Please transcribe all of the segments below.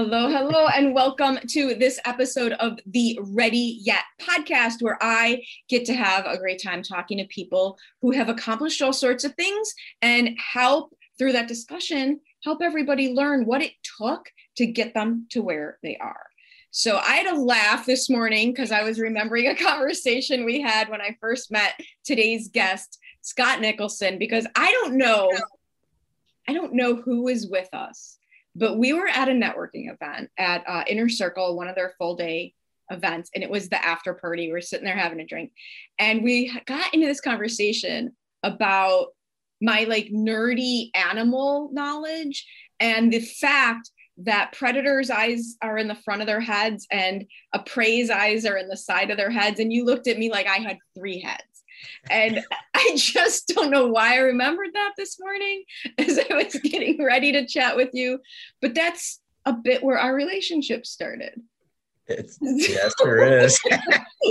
Hello, hello, and welcome to this episode of the Ready Yet podcast, where I get to have a great time talking to people who have accomplished all sorts of things and help through that discussion, help everybody learn what it took to get them to where they are. So I had a laugh this morning because I was remembering a conversation we had when I first met today's guest, Scott Nicholson, because I don't know, I don't know who is with us but we were at a networking event at uh, Inner Circle, one of their full day events, and it was the after party. We we're sitting there having a drink, and we got into this conversation about my like nerdy animal knowledge and the fact that predators' eyes are in the front of their heads and a prey's eyes are in the side of their heads. And you looked at me like I had three heads. And I just don't know why I remembered that this morning as I was getting ready to chat with you. But that's a bit where our relationship started. It's, yes, there is.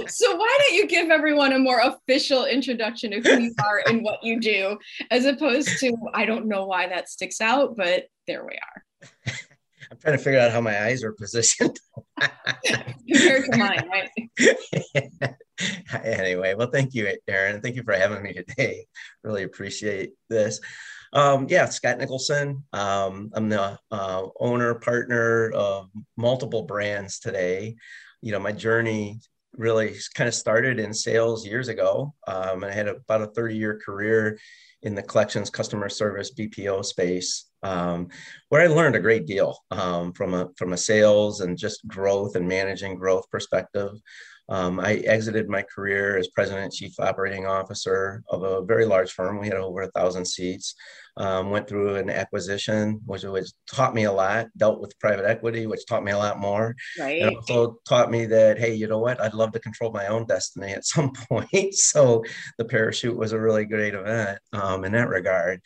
so why don't you give everyone a more official introduction of who you are and what you do, as opposed to I don't know why that sticks out, but there we are. I'm trying to figure out how my eyes are positioned. Compared to mine, right? anyway, well, thank you, Erin. Thank you for having me today. Really appreciate this. Um, yeah, Scott Nicholson. Um, I'm the uh, owner, partner of multiple brands today. You know, my journey really kind of started in sales years ago. Um, and I had about a 30 year career in the collections customer service BPO space, um, where I learned a great deal um, from a from a sales and just growth and managing growth perspective. Um, I exited my career as president chief operating officer of a very large firm. We had over a thousand seats. Um, went through an acquisition, which, which taught me a lot. Dealt with private equity, which taught me a lot more. Right. And also taught me that hey, you know what? I'd love to control my own destiny at some point. so the parachute was a really great event um, in that regard.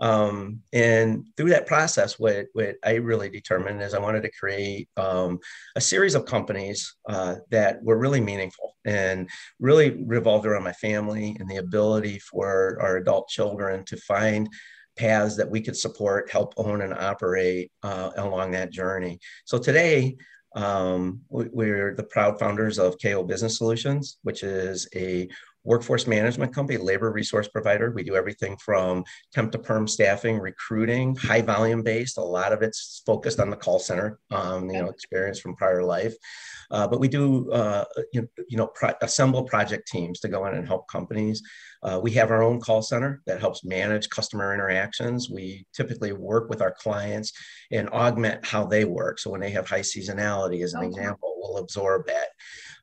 Um, and through that process, what, what I really determined is I wanted to create um, a series of companies uh, that were really meaningful and really revolved around my family and the ability for our adult children to find paths that we could support, help own, and operate uh, along that journey. So today, um, we're the proud founders of KO Business Solutions, which is a workforce management company, labor resource provider. We do everything from temp to perm staffing, recruiting, high volume based. A lot of it's focused on the call center, um, you know, experience from prior life. Uh, but we do, uh, you, you know, pro- assemble project teams to go in and help companies. Uh, we have our own call center that helps manage customer interactions. We typically work with our clients and augment how they work. So when they have high seasonality, as an okay. example, we'll absorb that.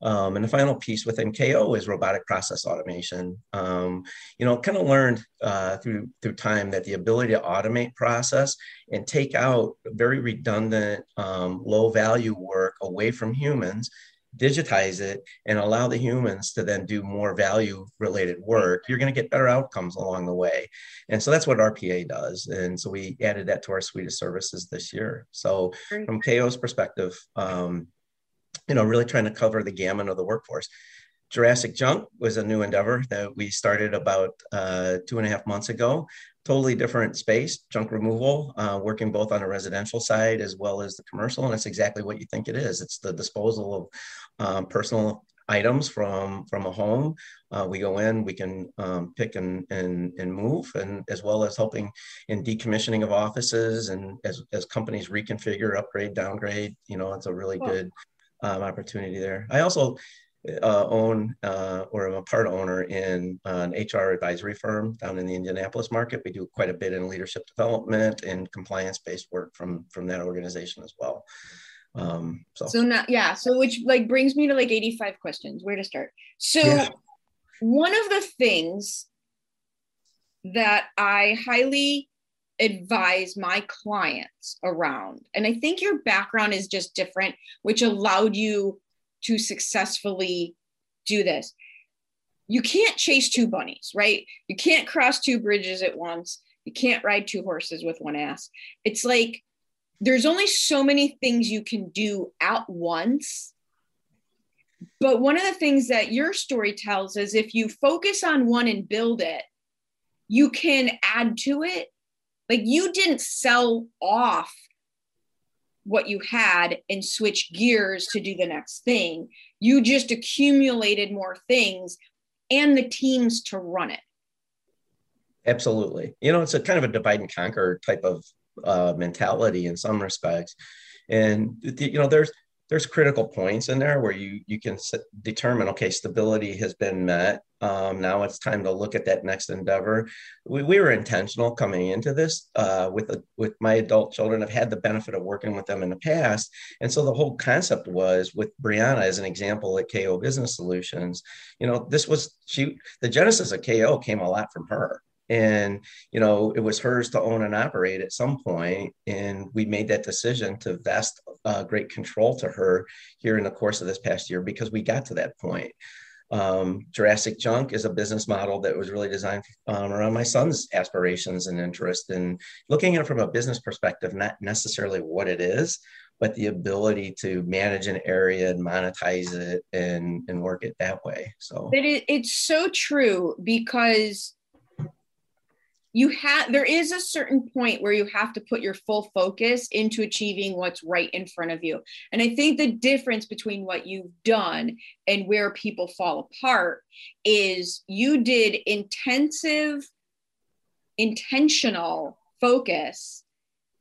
Um, and the final piece with MKO is robotic process automation. Um, you know, kind of learned uh, through through time that the ability to automate process and take out very redundant, um, low value work away from humans digitize it and allow the humans to then do more value related work you're going to get better outcomes along the way and so that's what rpa does and so we added that to our suite of services this year so from ko's perspective um, you know, really trying to cover the gamut of the workforce. Jurassic Junk was a new endeavor that we started about uh, two and a half months ago. Totally different space, junk removal, uh, working both on the residential side as well as the commercial. And it's exactly what you think it is. It's the disposal of um, personal items from from a home. Uh, we go in, we can um, pick and, and and move, and as well as helping in decommissioning of offices and as as companies reconfigure, upgrade, downgrade. You know, it's a really good um, opportunity there. I also uh, own uh, or I'm a part owner in an HR advisory firm down in the Indianapolis market. We do quite a bit in leadership development and compliance based work from from that organization as well. Um, so. so now, yeah. So which like brings me to like 85 questions. Where to start? So yeah. one of the things that I highly advise my clients around, and I think your background is just different, which allowed you to successfully do this. You can't chase two bunnies, right? You can't cross two bridges at once. You can't ride two horses with one ass. It's like there's only so many things you can do at once. But one of the things that your story tells is if you focus on one and build it, you can add to it. Like you didn't sell off what you had and switch gears to do the next thing. You just accumulated more things and the teams to run it. Absolutely. You know, it's a kind of a divide and conquer type of uh, mentality in some respects. And, you know, there's, there's critical points in there where you you can determine okay stability has been met. Um, now it's time to look at that next endeavor. We, we were intentional coming into this uh, with a, with my adult children i've had the benefit of working with them in the past. And so the whole concept was with brianna as an example at ko business solutions you know this was she the genesis of ko came a lot from her and you know it was hers to own and operate at some point and we made that decision to vest uh, great control to her here in the course of this past year because we got to that point. Um, jurassic junk is a business model that was really designed um, around my son's aspirations and interest and looking at it from a business perspective not necessarily what it is but the ability to manage an area and monetize it and and work it that way. So it, it's so true because you have there is a certain point where you have to put your full focus into achieving what's right in front of you. And i think the difference between what you've done and where people fall apart is you did intensive intentional focus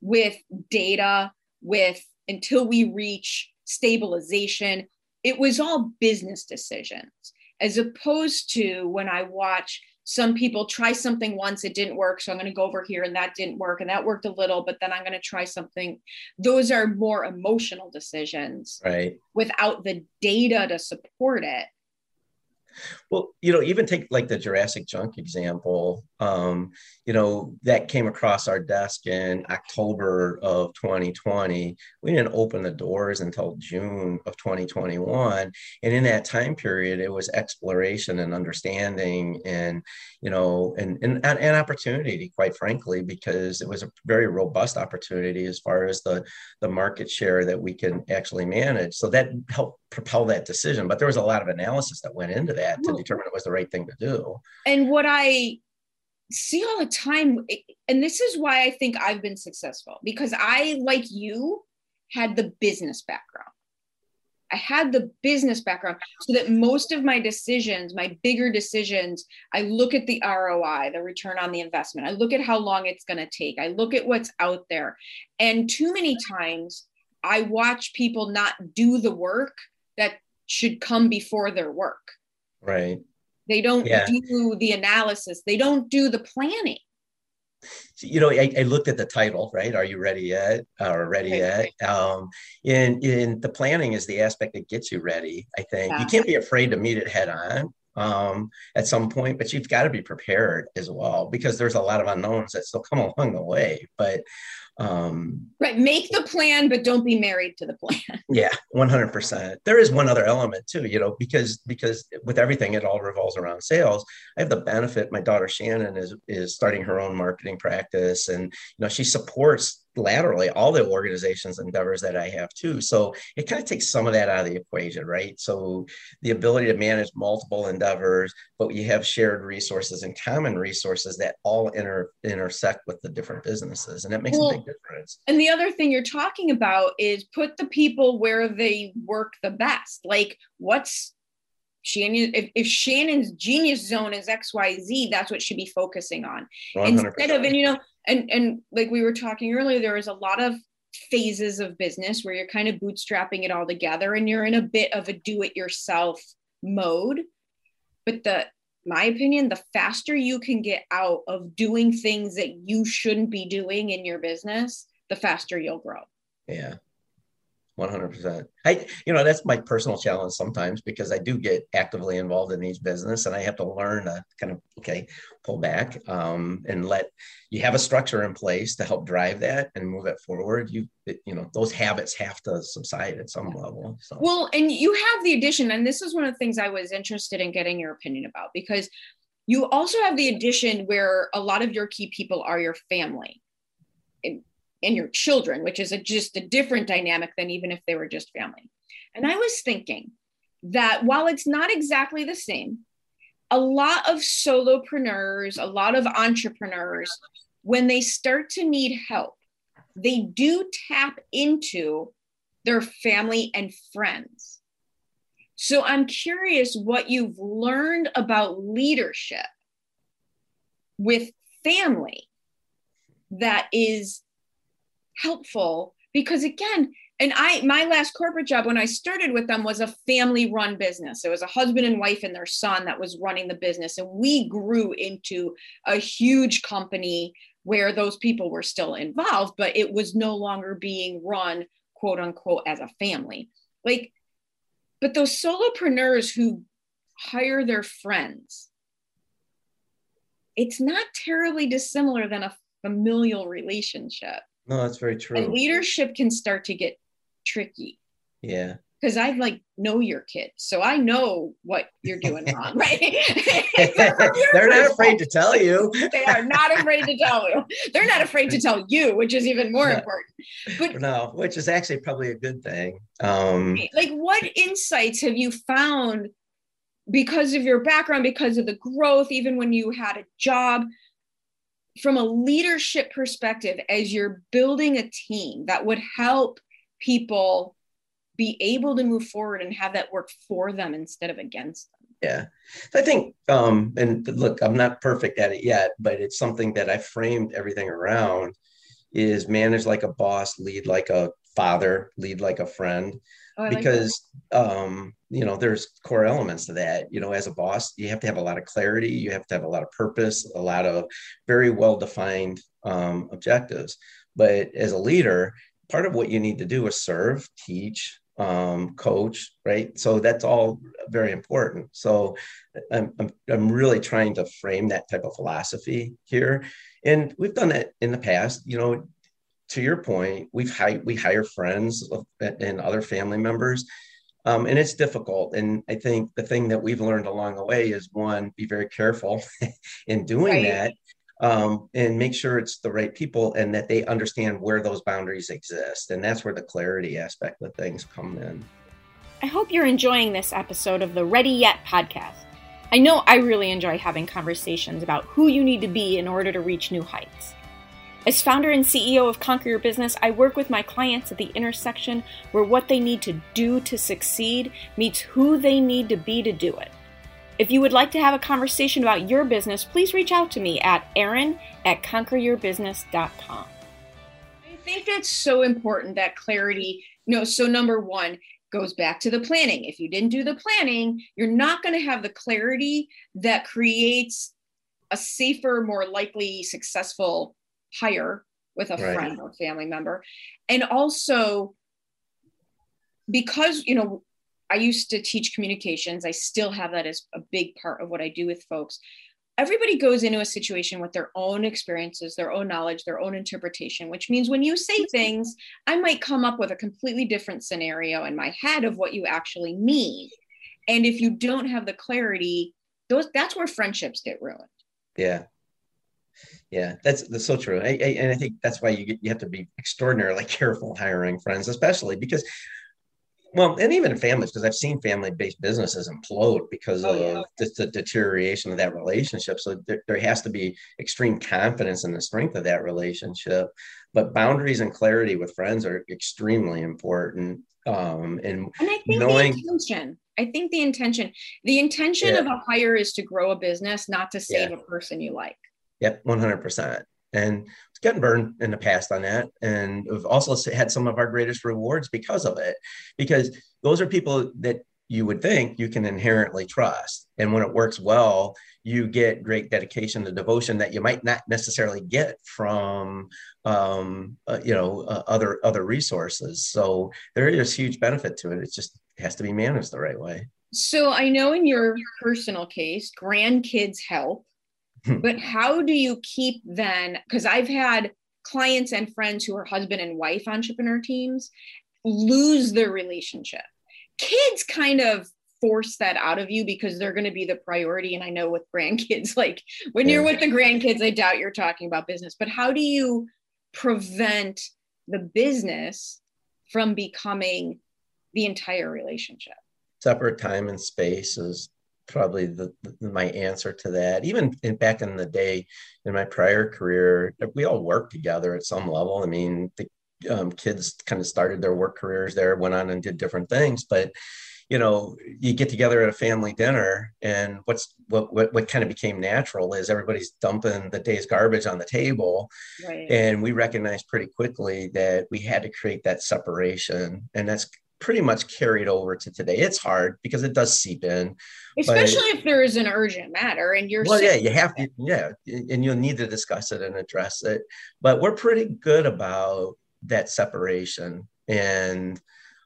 with data with until we reach stabilization. It was all business decisions as opposed to when i watch some people try something once it didn't work so i'm going to go over here and that didn't work and that worked a little but then i'm going to try something. Those are more emotional decisions right. without the data to support it well, you know, even take like the Jurassic Junk example. Um, you know, that came across our desk in October of 2020. We didn't open the doors until June of 2021. And in that time period, it was exploration and understanding and, you know, and, and an opportunity, quite frankly, because it was a very robust opportunity as far as the, the market share that we can actually manage. So that helped propel that decision. But there was a lot of analysis that went into that to determine it was the right thing to do. And what I see all the time, and this is why I think I've been successful because I, like you, had the business background. I had the business background so that most of my decisions, my bigger decisions, I look at the ROI, the return on the investment. I look at how long it's going to take. I look at what's out there. And too many times I watch people not do the work that should come before their work. Right. They don't yeah. do the analysis. They don't do the planning. You know, I, I, looked at the title, right? Are you ready yet? Or ready yet? Um, in in the planning is the aspect that gets you ready. I think yeah. you can't be afraid to meet it head on um, at some point, but you've got to be prepared as well because there's a lot of unknowns that still come along the way. But um, right make the plan but don't be married to the plan. Yeah 100% there is one other element too you know because because with everything it all revolves around sales. I have the benefit my daughter shannon is is starting her own marketing practice and you know she supports laterally all the organizations endeavors that I have too. So it kind of takes some of that out of the equation, right? So the ability to manage multiple endeavors, but you have shared resources and common resources that all inter intersect with the different businesses, and that makes well, a big difference. And the other thing you're talking about is put the people where they work the best. Like what's Shannon, if, if Shannon's genius zone is XYZ, that's what should be focusing on. 100%. Instead of, and you know, and and like we were talking earlier there was a lot of phases of business where you're kind of bootstrapping it all together and you're in a bit of a do it yourself mode. But the my opinion, the faster you can get out of doing things that you shouldn't be doing in your business, the faster you'll grow. Yeah. 100%. I, you know, that's my personal challenge sometimes because I do get actively involved in each business and I have to learn to kind of, okay, pull back um, and let you have a structure in place to help drive that and move it forward. You, you know, those habits have to subside at some level. So. Well, and you have the addition, and this is one of the things I was interested in getting your opinion about because you also have the addition where a lot of your key people are your family and your children, which is a, just a different dynamic than even if they were just family. And I was thinking that while it's not exactly the same, a lot of solopreneurs, a lot of entrepreneurs, when they start to need help, they do tap into their family and friends. So I'm curious what you've learned about leadership with family that is helpful because again and i my last corporate job when i started with them was a family run business. It was a husband and wife and their son that was running the business and we grew into a huge company where those people were still involved but it was no longer being run quote unquote as a family. Like but those solopreneurs who hire their friends it's not terribly dissimilar than a familial relationship no, that's very true. And leadership can start to get tricky. Yeah. Because I like know your kids, so I know what you're doing wrong, right? They're not afraid to tell you. they are not afraid to tell you. They're not afraid to tell you, which is even more yeah. important. But no, which is actually probably a good thing. Um, like, what insights have you found because of your background, because of the growth, even when you had a job? From a leadership perspective, as you're building a team that would help people be able to move forward and have that work for them instead of against them. Yeah. I think, um, and look, I'm not perfect at it yet, but it's something that I framed everything around is manage like a boss, lead like a father, lead like a friend. Oh, because um, you know there's core elements to that. You know as a boss you have to have a lot of clarity you have to have a lot of purpose a lot of very well defined um, objectives. But as a leader part of what you need to do is serve teach um, coach right? So that's all very important. So I'm, I'm, I'm really trying to frame that type of philosophy here. And we've done it in the past. You know to your point we've hired we hire friends and other family members um, and it's difficult. And I think the thing that we've learned along the way is one, be very careful in doing right. that um, and make sure it's the right people and that they understand where those boundaries exist. And that's where the clarity aspect of things come in. I hope you're enjoying this episode of the Ready Yet podcast. I know I really enjoy having conversations about who you need to be in order to reach new heights. As founder and CEO of Conquer Your Business, I work with my clients at the intersection where what they need to do to succeed meets who they need to be to do it. If you would like to have a conversation about your business, please reach out to me at erin at conqueryourbusiness.com. I think that's so important that clarity. You know, so number one goes back to the planning. If you didn't do the planning, you're not going to have the clarity that creates a safer, more likely successful hire with a right. friend or family member. And also, because, you know, I used to teach communications, I still have that as a big part of what I do with folks. Everybody goes into a situation with their own experiences, their own knowledge, their own interpretation, which means when you say things, I might come up with a completely different scenario in my head of what you actually mean. And if you don't have the clarity, those that's where friendships get ruined. Yeah, yeah, that's that's so true. I, I, and I think that's why you get, you have to be extraordinarily careful hiring friends, especially because, well, and even in families, because I've seen family-based businesses implode because oh, of yeah. just the deterioration of that relationship. So there, there has to be extreme confidence in the strength of that relationship. But boundaries and clarity with friends are extremely important. Um, and, and I think knowing the intention. I think the intention, the intention yeah. of a hire is to grow a business, not to save yeah. a person you like. Yep, 100%. And it's gotten burned in the past on that. And we've also had some of our greatest rewards because of it, because those are people that you would think you can inherently trust. And when it works well, you get great dedication to devotion that you might not necessarily get from, um, uh, you know, uh, other other resources. So there is huge benefit to it. It just has to be managed the right way. So I know in your personal case, grandkids help. Hmm. but how do you keep then? Because I've had clients and friends who are husband and wife entrepreneur teams lose their relationship. Kids kind of force that out of you because they're going to be the priority and i know with grandkids like when you're with the grandkids i doubt you're talking about business but how do you prevent the business from becoming the entire relationship? Separate time and space is probably the, the, my answer to that even in, back in the day in my prior career we all worked together at some level i mean the um, kids kind of started their work careers there, went on and did different things. But you know, you get together at a family dinner, and what's what what, what kind of became natural is everybody's dumping the day's garbage on the table, right. and we recognized pretty quickly that we had to create that separation, and that's pretty much carried over to today. It's hard because it does seep in, especially but, if there is an urgent matter and you're. Well, yeah, you have to, yeah, and you'll need to discuss it and address it. But we're pretty good about that separation and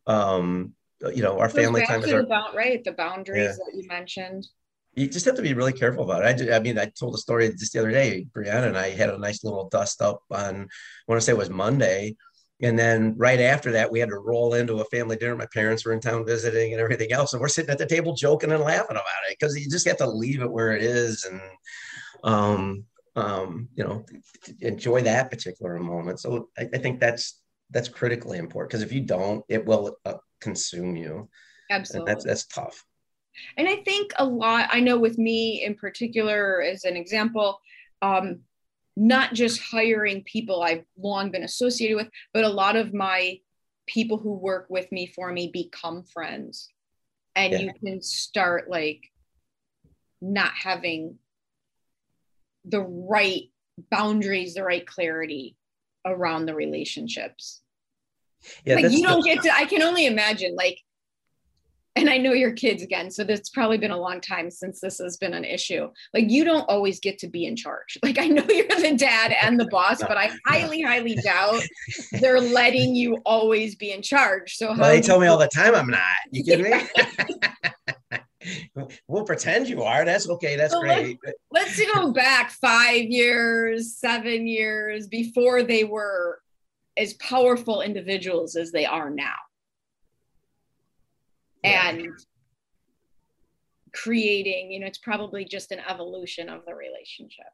um you know our family time is our, about right the boundaries yeah. that you mentioned you just have to be really careful about it. I, I mean, I told a story just the other day. Brianna and I had a nice little dust up on, I want to say it was Monday. And then right after that, we had to roll into a family dinner. My parents were in town visiting and everything else. And we're sitting at the table joking and laughing about it because you just have to leave it where it is. And, um, um, you know, enjoy that particular moment. So I, I think that's that's critically important because if you don't, it will uh, consume you. Absolutely, and that's that's tough. And I think a lot. I know with me in particular, as an example, um, not just hiring people I've long been associated with, but a lot of my people who work with me for me become friends, and yeah. you can start like not having the right boundaries, the right clarity around the relationships. Yeah, like you don't get to, I can only imagine, like, and I know your kids again, so it's probably been a long time since this has been an issue. Like, you don't always get to be in charge. Like, I know you're the dad and the boss, but I highly, highly doubt they're letting you always be in charge. So, well, they tell me all the time I'm not. You kidding me? we'll pretend you are. That's okay. That's well, great. Let's, let's go back five years, seven years before they were as powerful individuals as they are now. Yeah. And creating, you know, it's probably just an evolution of the relationship.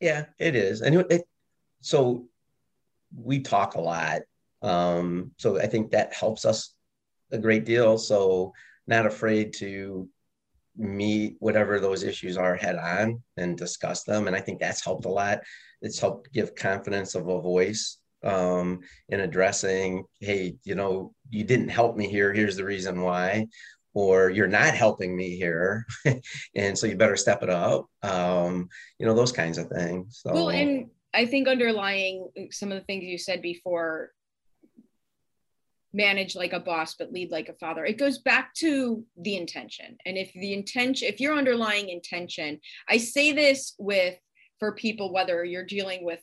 Yeah, it is. And it, so we talk a lot. Um, so I think that helps us a great deal. So not afraid to meet whatever those issues are head on and discuss them. And I think that's helped a lot. It's helped give confidence of a voice um, in addressing, hey, you know, you didn't help me here. Here's the reason why. Or you're not helping me here, and so you better step it up. Um, you know those kinds of things. So. Well, and I think underlying some of the things you said before manage like a boss but lead like a father it goes back to the intention and if the intention if your underlying intention i say this with for people whether you're dealing with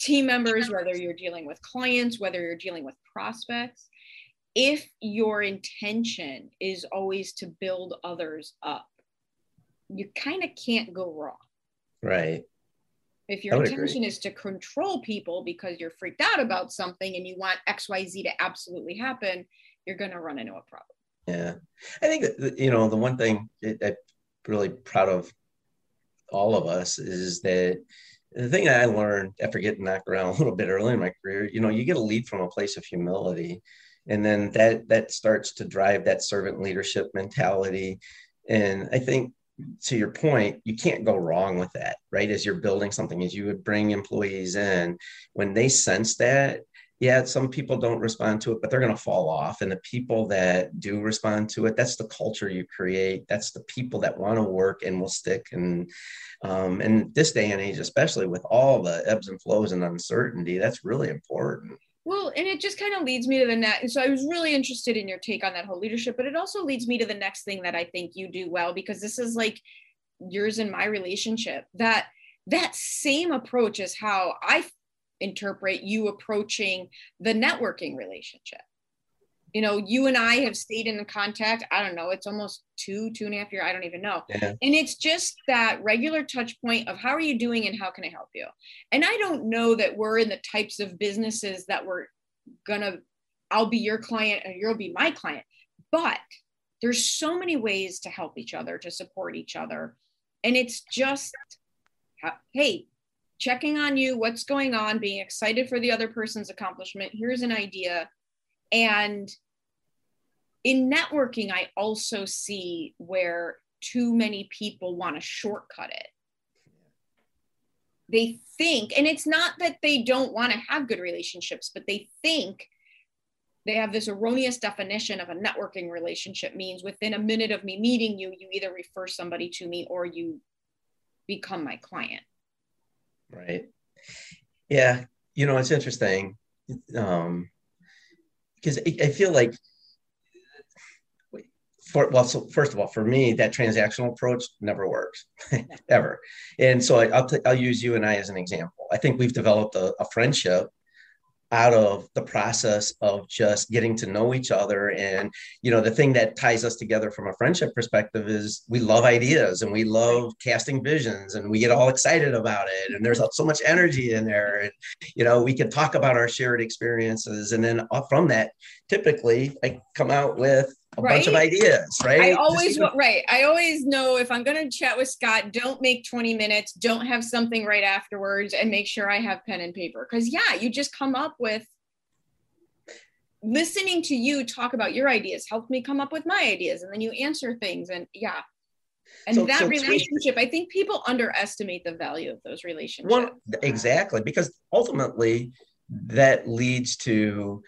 team members whether you're dealing with clients whether you're dealing with prospects if your intention is always to build others up you kind of can't go wrong right if your intention agree. is to control people because you're freaked out about something and you want XYZ to absolutely happen, you're going to run into a problem. Yeah. I think that, you know, the one thing that I'm really proud of all of us is that the thing I learned after getting knocked around a little bit early in my career, you know, you get a lead from a place of humility. And then that that starts to drive that servant leadership mentality. And I think to your point, you can't go wrong with that, right? As you're building something, as you would bring employees in, when they sense that, yeah, some people don't respond to it, but they're going to fall off. And the people that do respond to it, that's the culture you create. That's the people that want to work and will stick. And um, and this day and age, especially with all the ebbs and flows and uncertainty, that's really important. Well, and it just kind of leads me to the next. So I was really interested in your take on that whole leadership, but it also leads me to the next thing that I think you do well because this is like yours and my relationship. That that same approach is how I interpret you approaching the networking relationship. You know you and i have stayed in contact i don't know it's almost two two and a half year i don't even know. Yeah. and it's just that regular touch point of how are you doing and how can i help you? And i don't know that we're in the types of businesses that we're gonna i'll be your client and you'll be my client but there's so many ways to help each other to support each other. And it's just hey checking on you what's going on being excited for the other person's accomplishment here's an idea and in networking, I also see where too many people want to shortcut it. They think, and it's not that they don't want to have good relationships, but they think they have this erroneous definition of a networking relationship means within a minute of me meeting you, you either refer somebody to me or you become my client. Right. Yeah. You know, it's interesting. Um, because I feel like for, well, so first of all, for me, that transactional approach never works, ever. And so I, will t- I'll use you and I as an example. I think we've developed a, a, friendship out of the process of just getting to know each other. And you know, the thing that ties us together from a friendship perspective is we love ideas and we love casting visions, and we get all excited about it. And there's so much energy in there. And you know, we can talk about our shared experiences, and then uh, from that, typically, I come out with a right? bunch of ideas, right? I always right. I always know if I'm going to chat with Scott, don't make 20 minutes, don't have something right afterwards and make sure I have pen and paper cuz yeah, you just come up with listening to you talk about your ideas helped me come up with my ideas and then you answer things and yeah. And so, that so relationship, I think people underestimate the value of those relationships. Well, exactly, because ultimately that leads to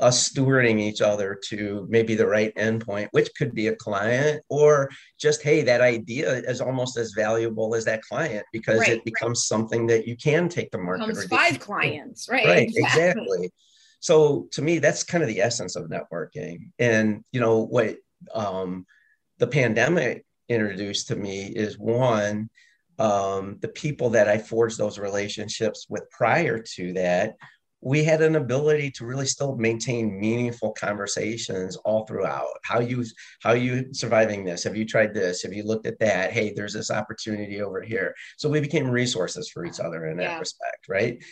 us stewarding each other to maybe the right endpoint, which could be a client or just, hey, that idea is almost as valuable as that client because right, it becomes right. something that you can take to market. Becomes five clients, right? Right, exactly. exactly. So to me, that's kind of the essence of networking. And you know what um, the pandemic introduced to me is one, um, the people that I forged those relationships with prior to that we had an ability to really still maintain meaningful conversations all throughout. How you how you surviving this? Have you tried this? Have you looked at that? Hey there's this opportunity over here. So we became resources for each other in that yeah. respect right?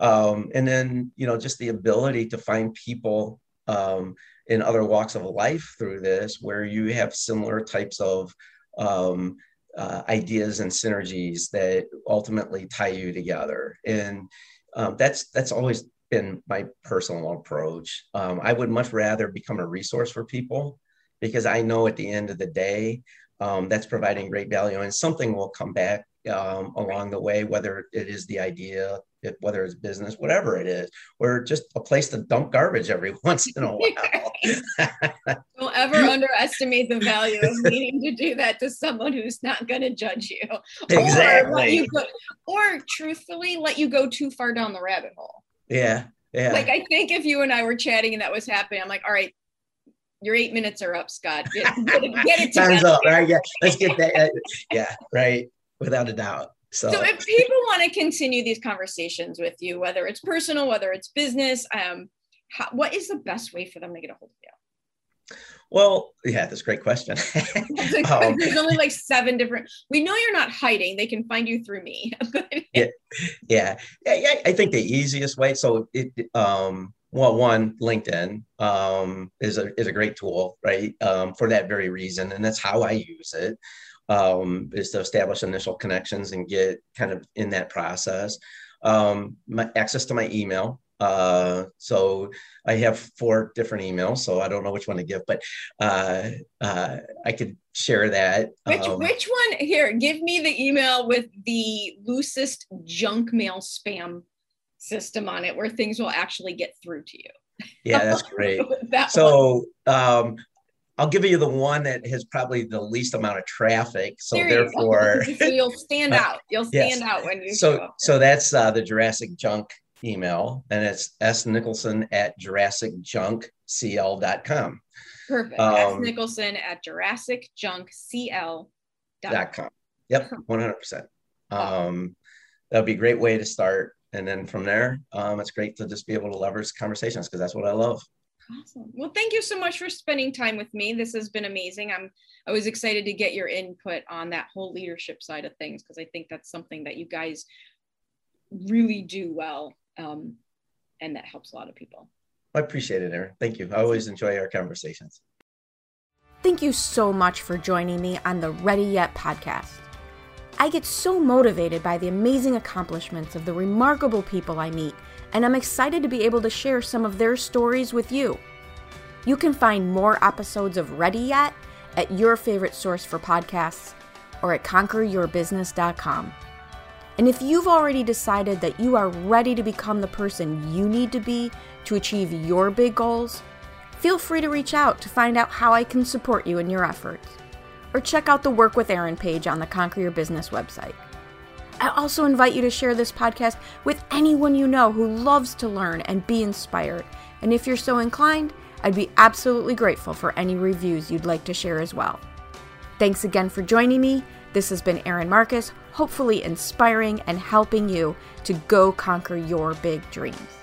Um, and then you know just the ability to find people um, in other walks of life through this where you have similar types of um, uh, ideas and synergies that ultimately tie you together. And um, that's that's always been my personal approach. Um, I would much rather become a resource for people because I know at the end of the day, um, that's providing great value and something will come back um, along the way, whether it is the idea, whether it's business, whatever it is, or just a place to dump garbage every once in a while. Don't ever underestimate the value of needing to do that to someone who's not going to judge you. Exactly. Or, you go, or truthfully, let you go too far down the rabbit hole. Yeah. Yeah. Like I think if you and I were chatting and that was happening, I'm like, all right, your eight minutes are up, Scott. Get, get it, get it Time's up, right? Yeah. Let's get that. yeah. Right. Without a doubt. So. so if people want to continue these conversations with you, whether it's personal, whether it's business, um, how, what is the best way for them to get a hold of you? Well, yeah, that's a great question. um, There's only like seven different. We know you're not hiding; they can find you through me. yeah, yeah, yeah, I think the easiest way. So, it, um, well, one LinkedIn um, is a is a great tool, right? Um, for that very reason, and that's how I use it. Um, is to establish initial connections and get kind of in that process. Um, my access to my email uh, so I have four different emails, so I don't know which one to give, but uh, uh, I could share that. Which um, which one here? Give me the email with the loosest junk mail spam system on it, where things will actually get through to you. Yeah, that's great. that so um, I'll give you the one that has probably the least amount of traffic. So there therefore, you so you'll stand out. You'll stand yes. out when you. So so that's uh, the Jurassic Junk email, and it's s nicholson at jurassicjunkcl.com. Perfect. Um, s nicholson at jurassicjunkcl.com. Dot com. Yep, 100%. Um, that'd be a great way to start. And then from there, um, it's great to just be able to leverage conversations because that's what I love. Awesome. Well, thank you so much for spending time with me. This has been amazing. I'm I was excited to get your input on that whole leadership side of things because I think that's something that you guys really do well, um, and that helps a lot of people. I appreciate it, Erin. Thank you. I always enjoy our conversations. Thank you so much for joining me on the Ready Yet podcast. I get so motivated by the amazing accomplishments of the remarkable people I meet, and I'm excited to be able to share some of their stories with you. You can find more episodes of Ready Yet at your favorite source for podcasts or at conqueryourbusiness.com. And if you've already decided that you are ready to become the person you need to be to achieve your big goals, feel free to reach out to find out how I can support you in your efforts or check out the Work with Erin page on the Conquer Your Business website. I also invite you to share this podcast with anyone you know who loves to learn and be inspired. And if you're so inclined, I'd be absolutely grateful for any reviews you'd like to share as well. Thanks again for joining me. This has been Erin Marcus, hopefully inspiring and helping you to go conquer your big dreams.